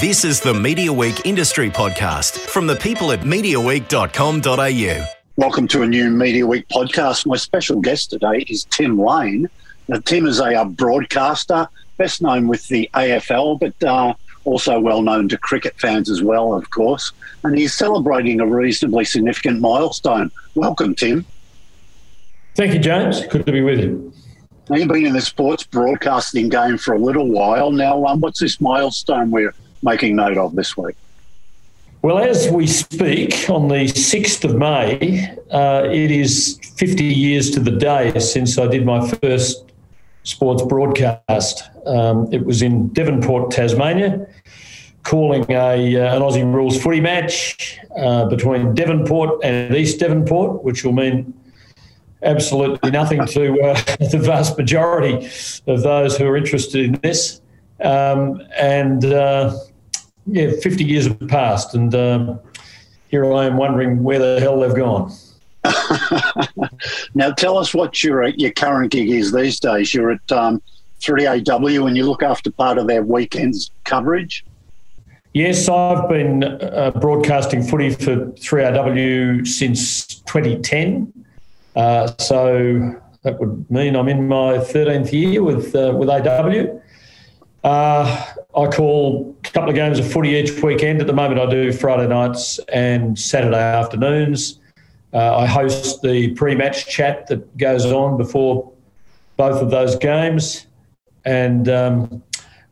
This is the Media Week Industry Podcast from the people at MediaWeek.com.au. Welcome to a new Media Week podcast. My special guest today is Tim Lane. Now, Tim is a, broadcaster, best known with the AFL, but uh, also well known to cricket fans as well, of course. And he's celebrating a reasonably significant milestone. Welcome, Tim. Thank you, James. Good to be with you. Now, you've been in the sports broadcasting game for a little while. Now, um, what's this milestone we're making note of this week? Well, as we speak, on the 6th of May, uh, it is 50 years to the day since I did my first sports broadcast. Um, it was in Devonport, Tasmania, calling a, uh, an Aussie rules footy match uh, between Devonport and East Devonport, which will mean absolutely nothing to uh, the vast majority of those who are interested in this. Um, and uh, yeah, 50 years have passed, and um, here I am wondering where the hell they've gone. now, tell us what your your current gig is these days. You're at um, 3AW and you look after part of their weekends coverage. Yes, I've been uh, broadcasting footy for 3AW since 2010. Uh, so that would mean I'm in my 13th year with uh, with AW. Uh, I call a couple of games of footy each weekend. At the moment, I do Friday nights and Saturday afternoons. Uh, I host the pre-match chat that goes on before both of those games, and um,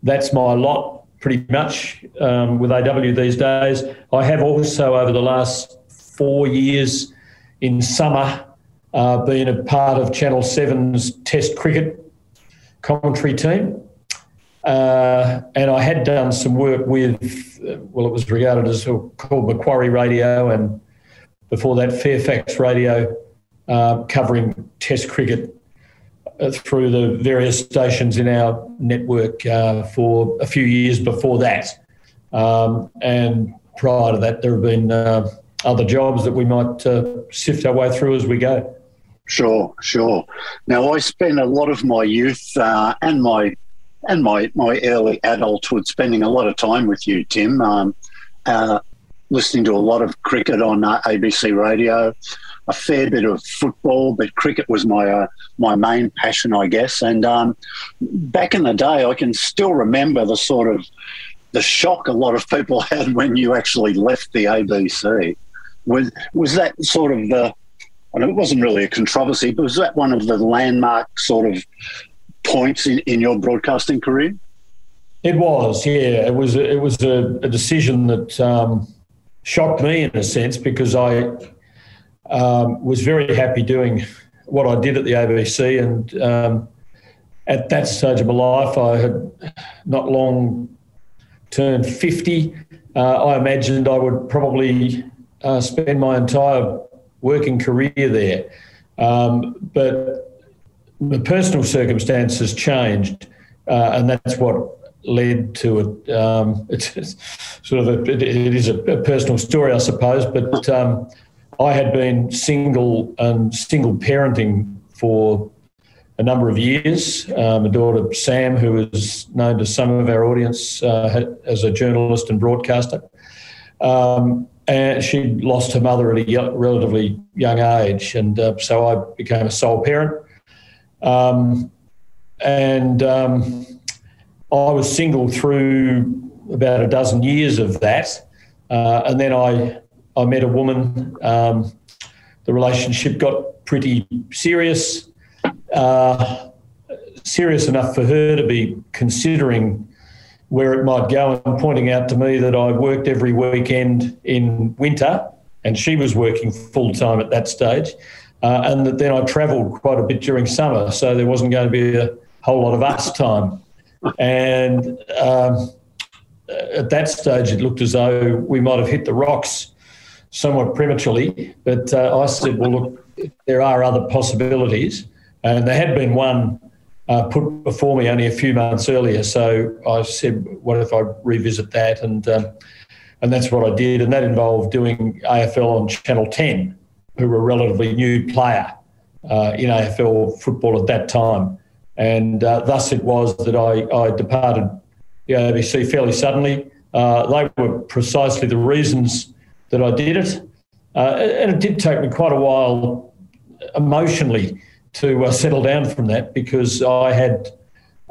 that's my lot pretty much um, with AW these days. I have also, over the last four years in summer, uh, been a part of Channel 7's Test cricket commentary team. Uh, and I had done some work with, well, it was regarded as called Macquarie Radio, and before that, Fairfax Radio, uh, covering Test cricket uh, through the various stations in our network uh, for a few years before that. Um, and prior to that, there have been uh, other jobs that we might uh, sift our way through as we go. Sure, sure. Now, I spent a lot of my youth and my and my, my early adulthood spending a lot of time with you, Tim, um, uh, listening to a lot of cricket on uh, ABC radio, a fair bit of football, but cricket was my uh, my main passion, I guess. And um, back in the day, I can still remember the sort of the shock a lot of people had when you actually left the ABC. Was was that sort of the? I know it wasn't really a controversy, but was that one of the landmark sort of points in, in your broadcasting career? It was, yeah. It was. It was a, a decision that um, shocked me in a sense because I um, was very happy doing what I did at the ABC, and um, at that stage of my life, I had not long turned fifty. Uh, I imagined I would probably uh, spend my entire working career there, um, but the personal circumstances changed, uh, and that's what led to it. Um, it's, sort of a, it, it is a, personal story, I suppose. But um, I had been single and single parenting for a number of years. Um, a daughter, Sam, who is known to some of our audience uh, as a journalist and broadcaster. Um, and she lost her mother at a relatively young age, and uh, so I became a sole parent. Um, and um, I was single through about a dozen years of that. Uh, and then I, I met a woman. Um, the relationship got pretty serious, uh, serious enough for her to be considering where it might go and pointing out to me that I worked every weekend in winter and she was working full time at that stage. Uh, and then I travelled quite a bit during summer, so there wasn't going to be a whole lot of us time. And um, at that stage, it looked as though we might have hit the rocks somewhat prematurely. But uh, I said, well, look, there are other possibilities. And there had been one uh, put before me only a few months earlier. So I said, what if I revisit that? And, um, and that's what I did. And that involved doing AFL on Channel 10 who were a relatively new player uh, in AFL football at that time. And uh, thus it was that I, I departed the ABC fairly suddenly Uh, they were precisely the reasons that I did it. Uh, and it did take me quite a while emotionally to uh, settle down from that because I had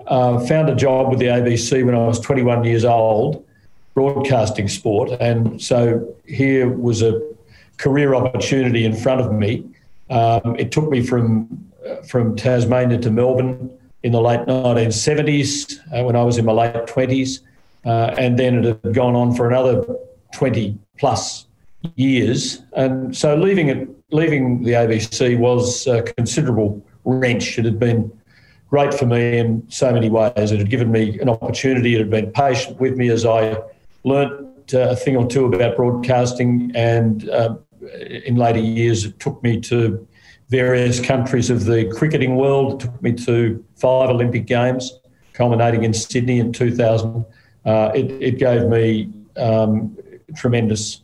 uh, found a job with the ABC when I was 21 years old, broadcasting sport. And so here was a career opportunity in front of me. Um, it took me from, from Tasmania to Melbourne in the late 1970s uh, when I was in my late 20s. Uh, and then it had gone on for another 20 plus years. And so leaving it, leaving the ABC was a considerable wrench. It had been great for me in so many ways. It had given me an opportunity. It had been patient with me as I learnt a thing or two about broadcasting. And uh, in later years, it took me to various countries of the cricketing world. It took me to five Olympic Games, culminating in Sydney in 2000. Uh, it, it, gave me um, tremendous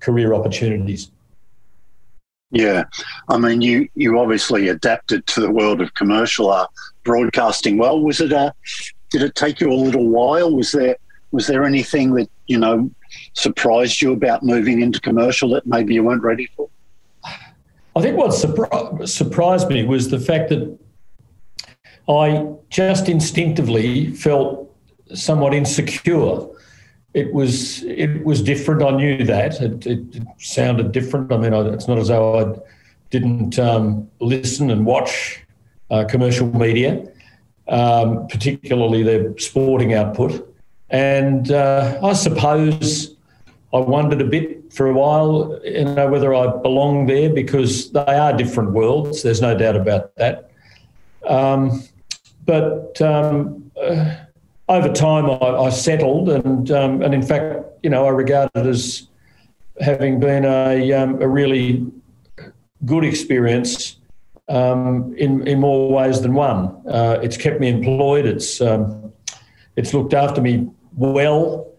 career opportunities. Yeah, I mean, you you obviously adapted to the world of commercial uh, broadcasting. Well, was it a? Did it take you a little while? Was there was there anything that you know surprised you about moving into commercial that maybe you weren't ready for? I think what surpri- surprised me was the fact that I just instinctively felt somewhat insecure it was it was different. I knew that it, it sounded different. I mean, I, it's not as though I didn't um, listen and watch uh, commercial media, um, particularly their sporting output. And uh, I suppose I wondered a bit for a while, you know, whether I belonged there because they are different worlds. There's no doubt about that. Um, but um, uh, over time, I, I settled, and um, and in fact, you know, I regard it as having been a um, a really good experience um, in in more ways than one. Uh, it's kept me employed. It's um, it's looked after me well,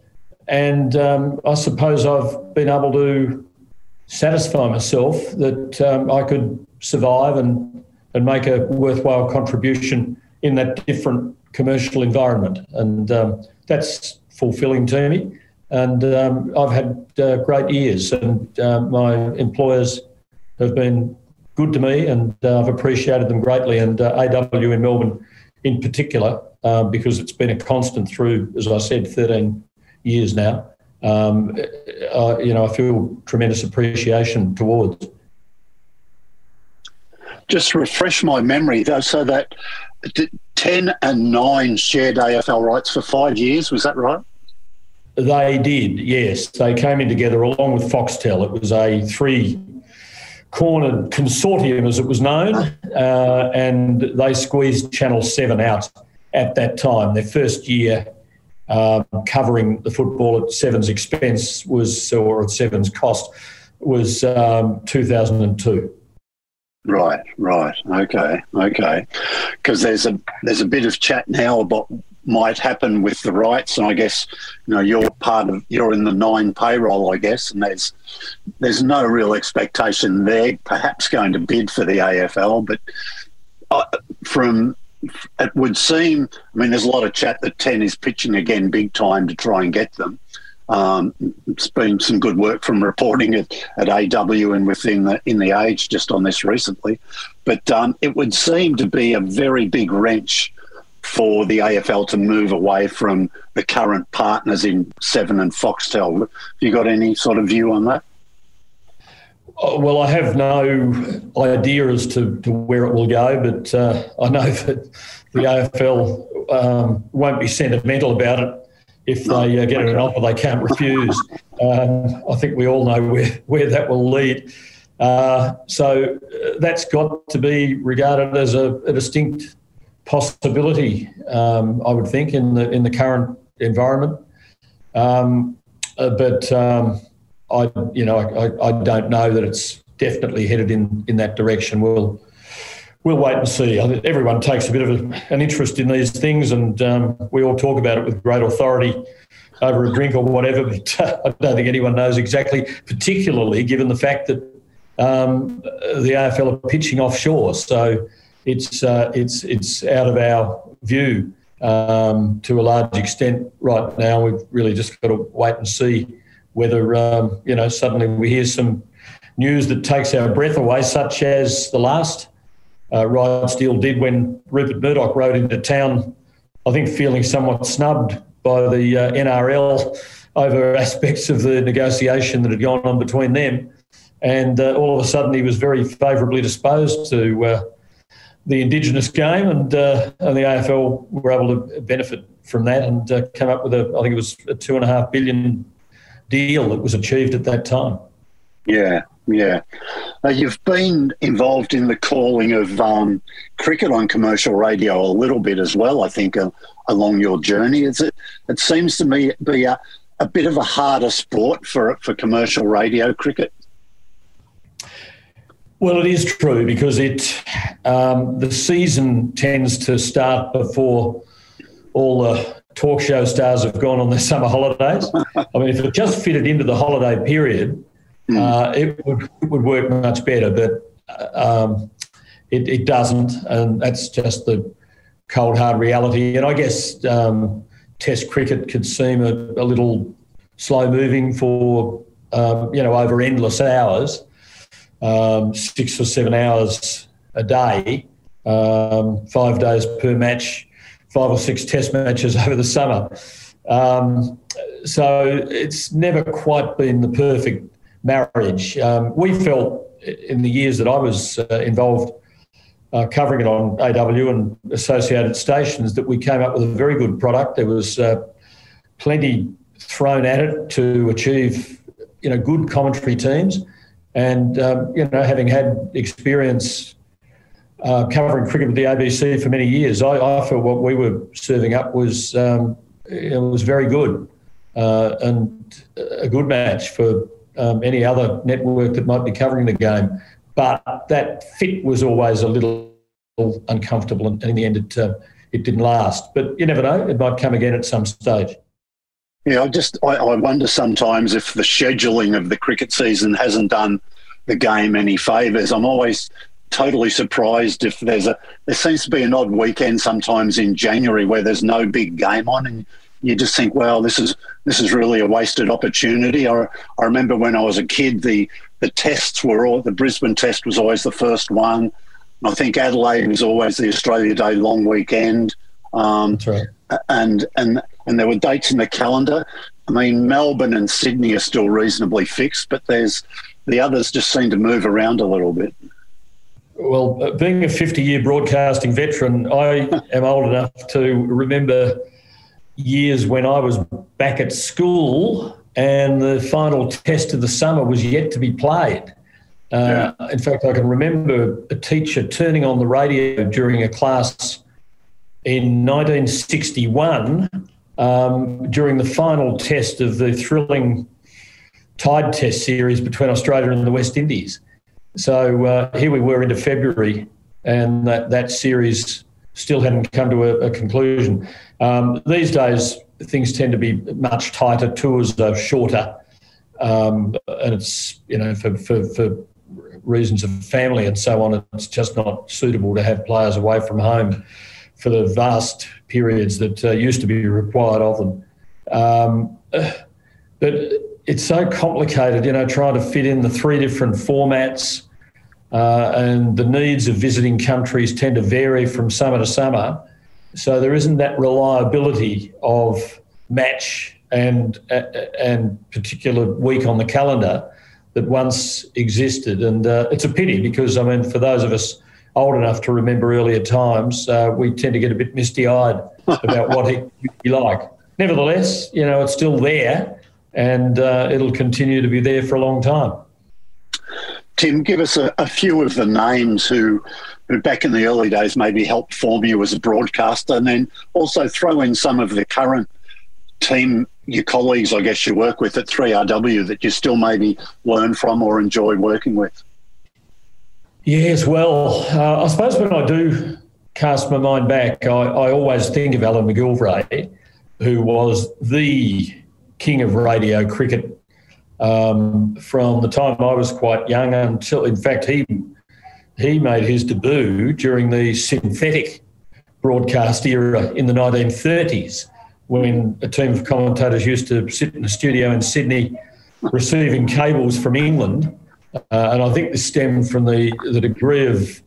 and um, I suppose I've been able to satisfy myself that um, I could survive and and make a worthwhile contribution in that different commercial environment, and um, that's fulfilling to me. And um, I've had uh, great years, and uh, my employers have been good to me, and uh, I've appreciated them greatly. And uh, AW in Melbourne, in particular, uh, because it's been a constant through, as I said, 13 years now. Um, you know, I feel tremendous appreciation towards. Just refresh my memory, though, so that 10 and 9 shared AFL rights for five years. Was that right? They did, yes. They came in together along with Foxtel. It was a three cornered consortium, as it was known, uh, and they squeezed Channel 7 out at that time. Their first year um, covering the football at Seven's expense was, or at Seven's cost, was um, 2002. Right, right, okay, okay. Because there's a there's a bit of chat now about might happen with the rights, and I guess you know you're part of you're in the nine payroll, I guess, and there's there's no real expectation they're perhaps going to bid for the AFL, but uh, from it would seem, I mean, there's a lot of chat that ten is pitching again big time to try and get them. Um, it's been some good work from reporting it at AW and within the in the Age just on this recently, but um, it would seem to be a very big wrench for the AFL to move away from the current partners in Seven and Foxtel. Have you got any sort of view on that? Uh, well, I have no idea as to, to where it will go, but uh, I know that the AFL um, won't be sentimental about it if they uh, get an offer they can't refuse. Um, I think we all know where, where that will lead. Uh, so uh, that's got to be regarded as a, a distinct possibility, um, I would think, in the in the current environment. Um, uh, but um, I, you know, I, I, don't know that it's definitely headed in, in that direction. We'll we'll wait and see. Everyone takes a bit of a, an interest in these things, and um, we all talk about it with great authority over a drink or whatever. But uh, I don't think anyone knows exactly, particularly given the fact that um, the AFL are pitching offshore. So it's uh, it's it's out of our view um, to a large extent right now. We've really just got to wait and see whether um, you know suddenly we hear some news that takes our breath away, such as the last uh, riots deal did when Rupert Murdoch rode into town. I think feeling somewhat snubbed by the uh, NRL over aspects of the negotiation that had gone on between them. And uh, all of a sudden, he was very favourably disposed to uh, the Indigenous game, and, uh, and, the AFL were able to benefit from that and uh, come up with a, I think it was a two and a half billion deal that was achieved at that time. Yeah, yeah. Uh, you've been involved in the calling of um, cricket on commercial radio a little bit as well, I think, uh, along your journey. It's, it, it seems to me be a, a bit of a harder sport for, for commercial radio cricket. Well, it is true because it um, the season tends to start before all the talk show stars have gone on their summer holidays. I mean, if it just fitted into the holiday period, mm. uh, it, would, it would work much better, but uh, um, it, it, doesn't, and that's just the cold hard reality. And I guess um, Test cricket could seem a, a little slow moving for um, you know over endless hours um, six or seven hours a day, um, five days per match, five or six test matches over the summer. Um, so it's never quite been the perfect marriage. Um, we felt in the years that I was uh, involved uh, covering it on AW and associated stations that we came up with a very good product. There was uh, plenty thrown at it to achieve, you know, good commentary teams. And, um, you know, having had experience uh, covering cricket with the ABC for many years, I, I felt what we were serving up was, um, it was very good uh, and a good match for um, any other network that might be covering the game. But that fit was always a little uncomfortable, and in the end, it, uh, it didn't last. But you never know; it might come again at some stage. Yeah, I just I, I, wonder sometimes if the scheduling of the cricket season hasn't done the game any favours. I'm always totally surprised if there's a there seems to be an odd weekend sometimes in January where there's no big game on and you just think, well, this is this is really a wasted opportunity. I, I remember when I was a kid, the the tests were all the Brisbane test was always the first one. I think Adelaide was always the Australia Day long weekend. Um, That's right. And and and there were dates in the calendar. I mean, Melbourne and Sydney are still reasonably fixed, but there's the others just seem to move around a little bit. Well, being a 50 year broadcasting veteran, I am old enough to remember years when I was back at school and the final test of the summer was yet to be played. Uh, yeah. In fact, I can remember a teacher turning on the radio during a class in 1961 um, during the final test of the thrilling Tied Test series between Australia and the West Indies. So uh, here we were into February, and that, that series still hadn't come to a, a conclusion. Um, these days, things tend to be much tighter, tours are shorter, um, and it's, you know, for, for, for reasons of family and so on, it's just not suitable to have players away from home for the vast periods that uh, used to be required of them. Um, but it's so complicated, you know, trying to fit in the three different formats. Uh, and the needs of visiting countries tend to vary from summer to summer. So there isn't that reliability of match and uh, and particular week on the calendar that once existed. And uh, it's a pity because I mean, for those of us old enough to remember earlier times, uh, we tend to get a bit misty eyed about what it would be like. Nevertheless, you know, it's still there and uh, it'll continue to be there for a long time. Tim, give us a, a, few of the names who, who back in the early days maybe helped form you as a broadcaster, and then also throw in some of the current team, your colleagues, I guess you work with at 3AW that you still maybe learn from or enjoy working with. Yes, well, uh, I suppose when I do cast my mind back, I, I always think of Alan McGilvray, who was the king of radio cricket um, from the time I was quite young until, in fact, he he made his debut during the synthetic broadcast era in the 1930s when a team of commentators used to sit in a studio in Sydney receiving cables from England. Uh, and I think this stemmed from the, the degree of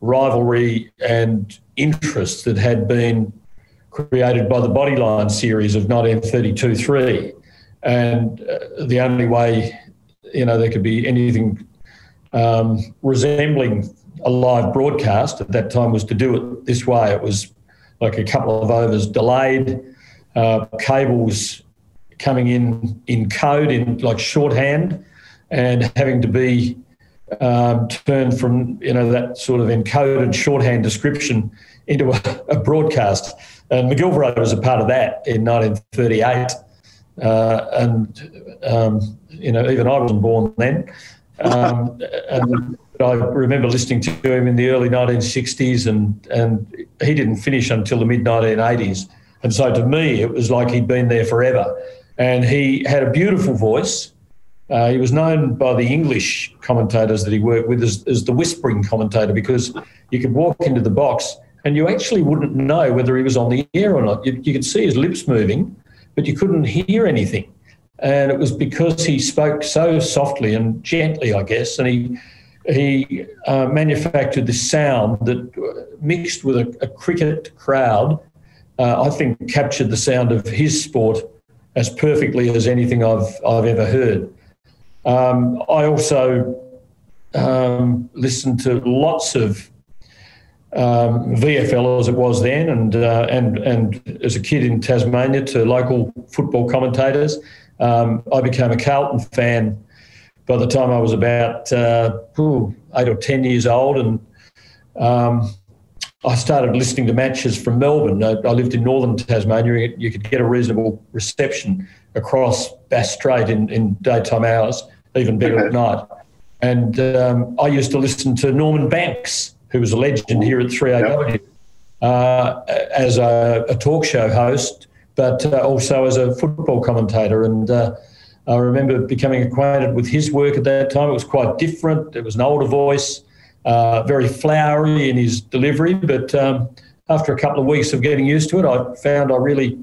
rivalry and interest that had been created by the Bodyline series of 1932 3. And uh, the only way, you know, there could be anything um, resembling a live broadcast at that time was to do it this way. It was like a couple of overs delayed, uh, cables coming in in code in like shorthand, and having to be um, turned from you know that sort of encoded shorthand description into a, a broadcast. And McGilvray was a part of that in 1938, uh, and um, you know even I wasn't born then. Um, and I remember listening to him in the early 1960s, and and he didn't finish until the mid 1980s. And so to me, it was like he'd been there forever. And he had a beautiful voice. Uh, he was known by the English commentators that he worked with as, as the whispering commentator because you could walk into the box and you actually wouldn't know whether he was on the air or not. You, you could see his lips moving, but you couldn't hear anything. And it was because he spoke so softly and gently, I guess, and he he uh, manufactured this sound that uh, mixed with a, a cricket crowd, uh, I think captured the sound of his sport as perfectly as anything I've, I've ever heard. Um, I also um, listened to lots of um, VFL as it was then, and uh, and and as a kid in Tasmania to local football commentators. Um, I became a Carlton fan by the time I was about uh, ooh, eight or ten years old, and um, I started listening to matches from Melbourne. I, I, lived in northern Tasmania. You could get a reasonable reception across Bass Strait in, in daytime hours, even better at night. And um, I used to listen to Norman Banks, who was a legend here at 3AW, yep. uh, as a, a, talk show host, but uh, also as a football commentator. And uh, I remember becoming acquainted with his work at that time. It was quite different. It was an older voice, uh, very flowery in his delivery. But um, after a couple of weeks of getting used to it, I found I really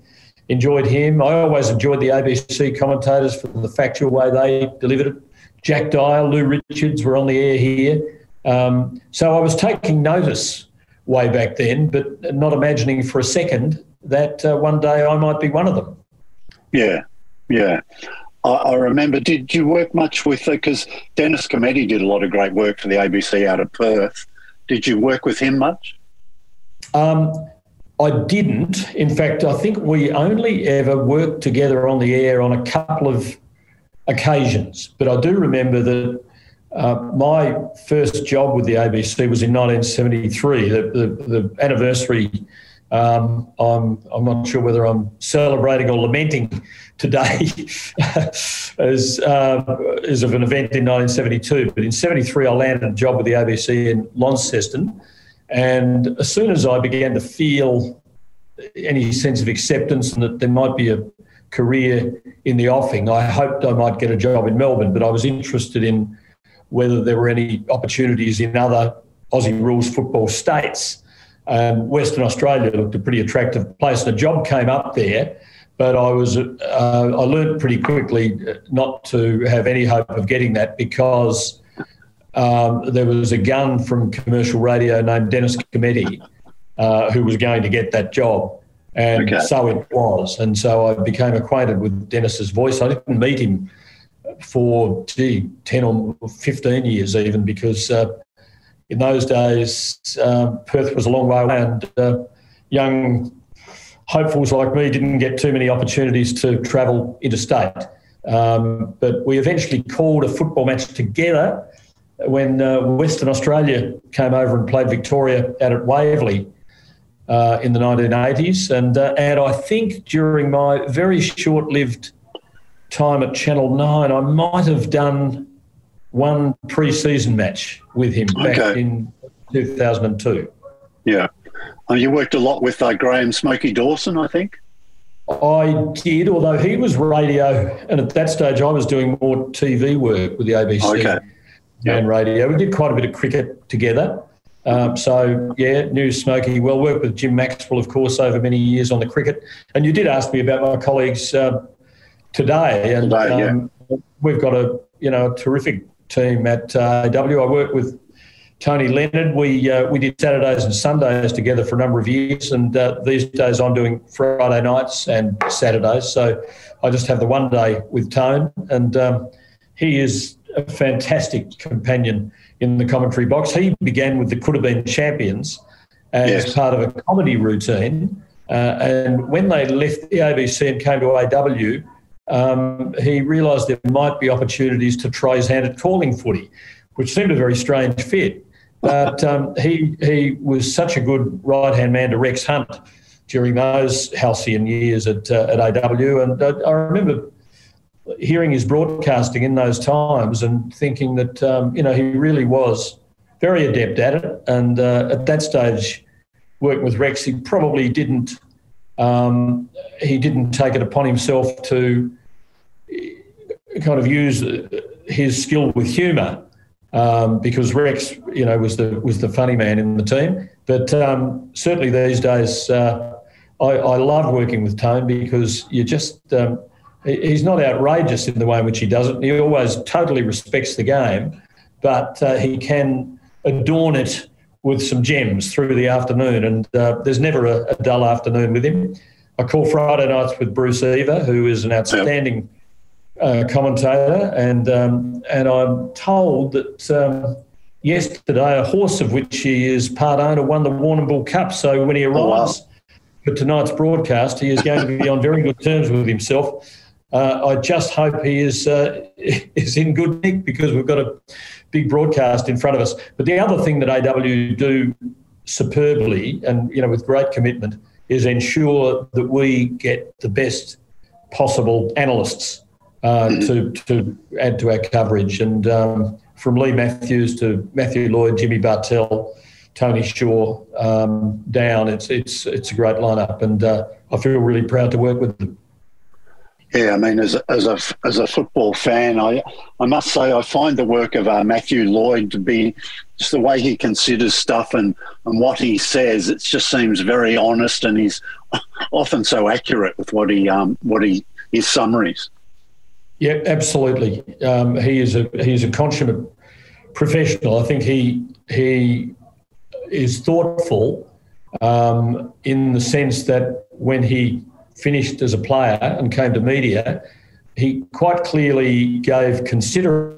enjoyed him. I always enjoyed the ABC commentators for the factual way they delivered it. Jack Dyer, Lou Richards were on the air here. Um, so I was taking notice way back then, but not imagining for a second that uh, one day I might be one of them. Yeah, yeah. I, I remember. Did you work much with? It? Because Dennis Cometti did a lot of great work for the ABC out of Perth. Did you work with him much? Um, I didn't. In fact, I think we only ever worked together on the air on a couple of occasions. But I do remember that uh, my first job with the ABC was in 1973, the, the, the anniversary um, I'm, I'm not sure whether I'm celebrating or lamenting today as, uh, as of an event in 1972. But in 73, I landed a job with the ABC in Launceston. And as soon as I began to feel any sense of acceptance and that there might be a career in the offing, I hoped I might get a job in Melbourne. But I was interested in whether there were any opportunities in other Aussie rules football states. Um, Western Australia looked a pretty attractive place, and a job came up there. But I was, uh, I learned pretty quickly not to have any hope of getting that because um, there was a gun from commercial radio named Dennis Cometti uh, who was going to get that job. And okay. so it was. And so I became acquainted with Dennis's voice. I didn't meet him for, gee, 10 or 15 years even because uh, in those days, um, Perth was a long way away, and uh, young hopefuls like me didn't get too many opportunities to travel interstate. Um, but we eventually called a football match together when uh, Western Australia came over and played Victoria out at Waverley uh, in the 1980s. And, uh, and I think during my very short lived time at Channel 9, I might have done one pre-season match with him back okay. in 2002. Yeah. Uh, you worked a lot with uh, Graham Smoky Dawson, I think. I did, although he was radio, and at that stage I was doing more TV work with the ABC okay. and radio. We did quite a bit of cricket together. Um, so, yeah, knew Smokey well. Worked with Jim Maxwell, of course, over many years on the cricket. And you did ask me about my colleagues uh, today. And today, um, yeah. we've got a, you know, a terrific team at uh, AW. I work with Tony Leonard. We uh, we did Saturdays and Sundays together for a number of years, and uh, these days I'm doing Friday nights and Saturdays. So I just have the one day with Tone, and um, he is a fantastic companion in the commentary box. He began with the Coodabeen Champions as yes. part of a comedy routine, uh, and when they left the ABC and came to AW. Um, he realised there might be opportunities to try his hand at calling footy, which seemed a very strange fit. But um, he he was such a good right hand man to Rex Hunt during those halcyon years at uh, at AW, and I, I, remember hearing his broadcasting in those times and thinking that um, you know he really was very adept at it. And uh, at that stage, working with Rex, he probably didn't um, he didn't take it upon himself to kind of use his skill with humour um, because Rex, you know, was the was the funny man in the team. But um, certainly these days, uh, I, I, love working with Tone because you just um, he's not outrageous in the way in which he does it. He always totally respects the game, but uh, he can adorn it with some gems through the afternoon. And uh, there's never a, a, dull afternoon with him. I call Friday nights with Bruce Eva, who is an outstanding uh, commentator, and um, and I'm told that um, yesterday a horse of which he is part owner won the Warrnambool Cup. So when he arrives oh, wow. for tonight's broadcast, he is going to be on very good terms with himself. Uh, I just hope he is uh, is in good nick because we've got a big broadcast in front of us. But the other thing that AW do superbly and you know with great commitment is ensure that we get the best possible analysts uh, to, to add to our coverage. And um, from Leigh Matthews to Matthew Lloyd, Jimmy Bartel, Tony Shaw um, down, it's, it's, it's a great lineup. And uh, I feel really proud to work with them. Yeah, I mean, as a, as a as a football fan, I I must say I find the work of uh, Matthew Lloyd to be just the way he considers stuff and, and what he says. It just seems very honest, and he's often so accurate with what he um what he his summaries. Yeah, absolutely. Um, he is a he's a consummate professional. I think he he is thoughtful um, in the sense that when he finished as a player and came to media, he quite clearly gave consideration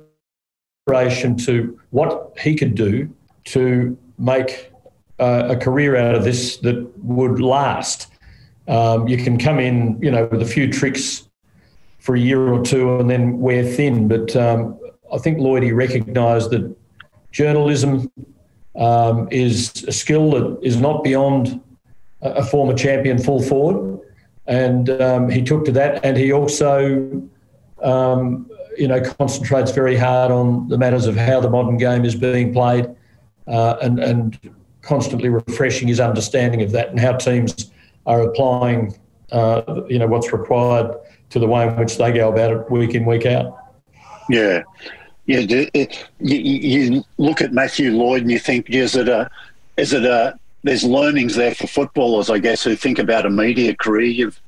to what he could do to make uh, a career out of this that would last. Um, you can come in, you know, with a few tricks for a year or two and then wear thin. But um, I think Lloydie recognised that journalism um, is a skill that is not beyond a former champion full forward, and um, he took to that. And he also, um, you know, concentrates very hard on the matters of how the modern game is being played, uh, and and constantly refreshing his understanding of that and how teams are applying, uh, you know, what's required to the way in which they go about it week in, week out. Yeah. Yeah, you, you look at Matthew Lloyd and you think, is it a, is it a, there's learnings there for footballers, I guess, who think about a media career. You've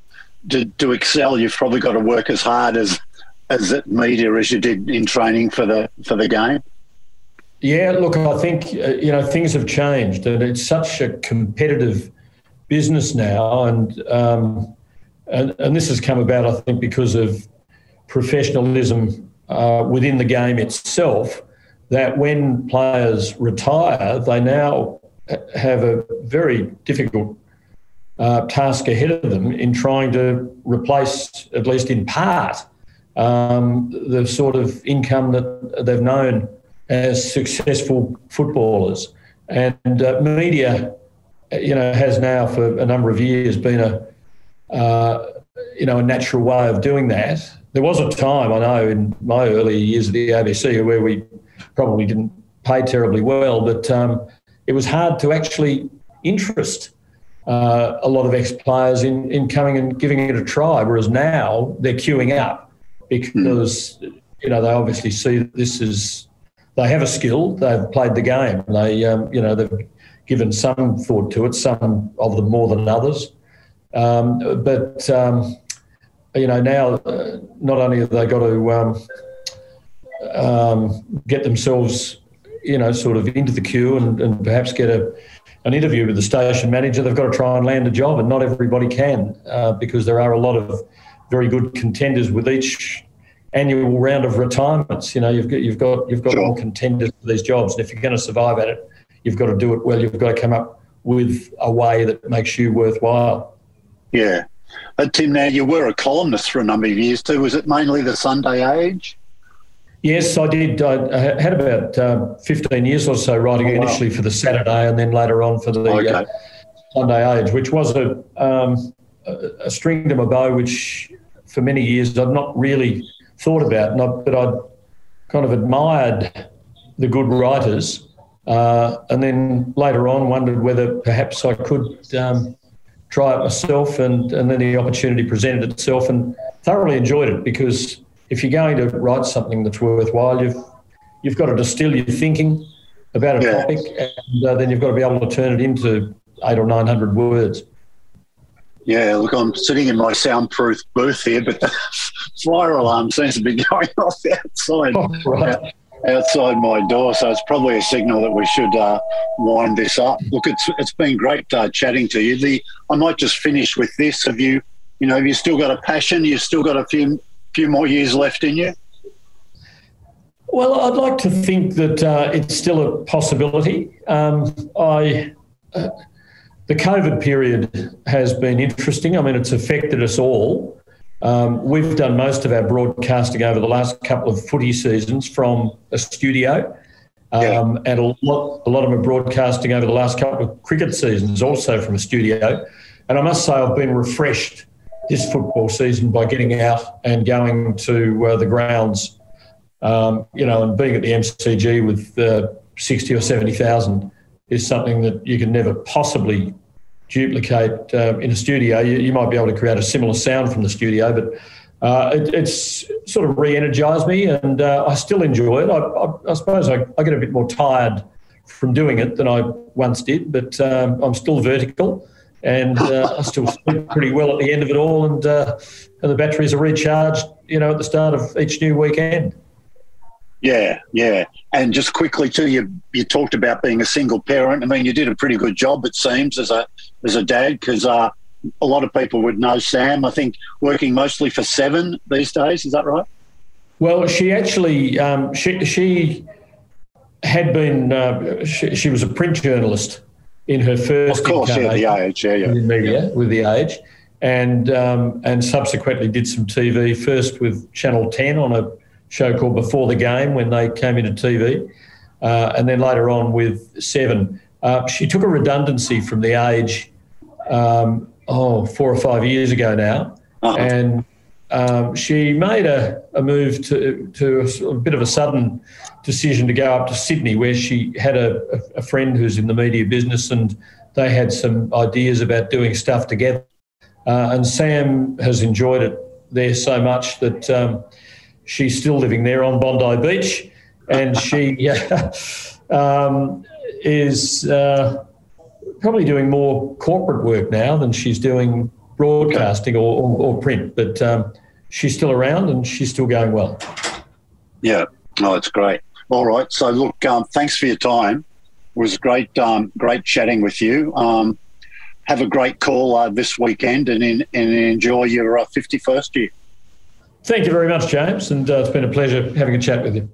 to, to excel, you've probably got to work as hard as as at media as you did in training for the for the game. Yeah, look, I think uh, you know things have changed, and it's such a competitive business now, and um, and, and this has come about, I think, because of professionalism uh, within the game itself. That when players retire, they now have a very difficult uh, task ahead of them in trying to replace, at least in part, um, the sort of income that they've known as successful footballers. And uh, media, you know, has now for a number of years been a you know, a natural way of doing that. There was a time I know in my early years at the ABC where we probably didn't pay terribly well, but um, it was hard to actually interest uh, a lot of ex players in, in coming and giving it a try. Whereas now they're queuing up because mm. you know they obviously see that this is they have a skill. They've played the game. They, um, you know, they've given some thought to it. Some of them more than others. Um, but um, you know, now uh, not only have they got to um, um, get themselves, you know, sort of into the queue and, and perhaps get a an interview with the station manager, they've got to try and land a job, and not everybody can uh, because there are a lot of very good contenders with each annual round of retirements. You know, you've got you've got you've got sure. more contenders for these jobs, and if you're going to survive at it, you've got to do it well. You've got to come up with a way that makes you worthwhile. Yeah. Uh, Tim, now you were a columnist for a number of years too. Was it mainly the Sunday Age? Yes, I did. I had about uh, 15 years or so writing oh, wow. initially for the Saturday and then later on for the uh, okay. uh, Sunday Age, which was a, um, a string to my bow, which for many years I'd not really thought about, I, but I'd kind of admired the good writers. Uh, and then later on wondered whether perhaps I could um, try it myself, and, and then the opportunity presented itself, and thoroughly enjoyed it because if you're going to write something that's worthwhile, you've you've got to distill your thinking about a yeah. topic, and uh, then you've got to be able to turn it into eight or nine hundred words. Yeah, look, I'm sitting in my soundproof booth here, but the fire alarm seems to be going off outside. Oh, right outside my door. So it's probably a signal that we should uh, wind this up. Look, it's it's been great uh, chatting to you. The I might just finish with this. Have you, you know, have you still got a passion? You've still got a few few more years left in you. Well, I'd like to think that uh, it's still a possibility. Um, I. Uh, the COVID period has been interesting. I mean, it's affected us all. Um, we've done most of our broadcasting over the last couple of footy seasons from a studio. Um, yeah. And a lot, a lot of them are broadcasting over the last couple of cricket seasons also from a studio. And I must say, I've been refreshed this football season by getting out and going to uh, the grounds, um, you know, and being at the MCG with uh, 60 or 70,000 is something that you can never possibly duplicate uh, in a studio. You, you, might be able to create a similar sound from the studio, but uh, it, it's sort of re-energized me, and uh, I still enjoy it. I, I, I suppose I, I, get a bit more tired from doing it than I once did, but um, I'm still vertical, and uh, I still sleep pretty well at the end of it all, and uh, and the batteries are recharged, you know, at the start of each new weekend. Yeah, yeah. And just quickly too, you you talked about being a single parent. I mean, you did a pretty good job, it seems, as a as a dad, because uh, a lot of people would know Sam. I think working mostly for Seven these days. Is that right? Well, she actually um, she she had been uh, she, she, was a print journalist in her first of course, yeah, the age, yeah, yeah, in media yeah. with the age, and um, and subsequently did some TV first with Channel Ten on a show called Before the Game when they came into TV, uh, and then later on with Seven. Uh, she took a redundancy from the age, um, oh, four or five years ago now, uh-huh. and um, she made a, a move to, to a, a, bit of a sudden decision to go up to Sydney, where she had a, a, friend who's in the media business, and they had some ideas about doing stuff together. Uh, and Sam has enjoyed it there so much that um, she's still living there on Bondi Beach, and she um, is uh, probably doing more corporate work now than she's doing broadcasting or, or, or print. But um, she's still around and she's still going well. Yeah, oh, it's great. All right, so look, um, thanks for your time. It was great, um, great chatting with you. Um, have a great call uh, this weekend and, in, and enjoy your uh, 51st year. Thank you very much, James, and uh, it's been a pleasure having a chat with you.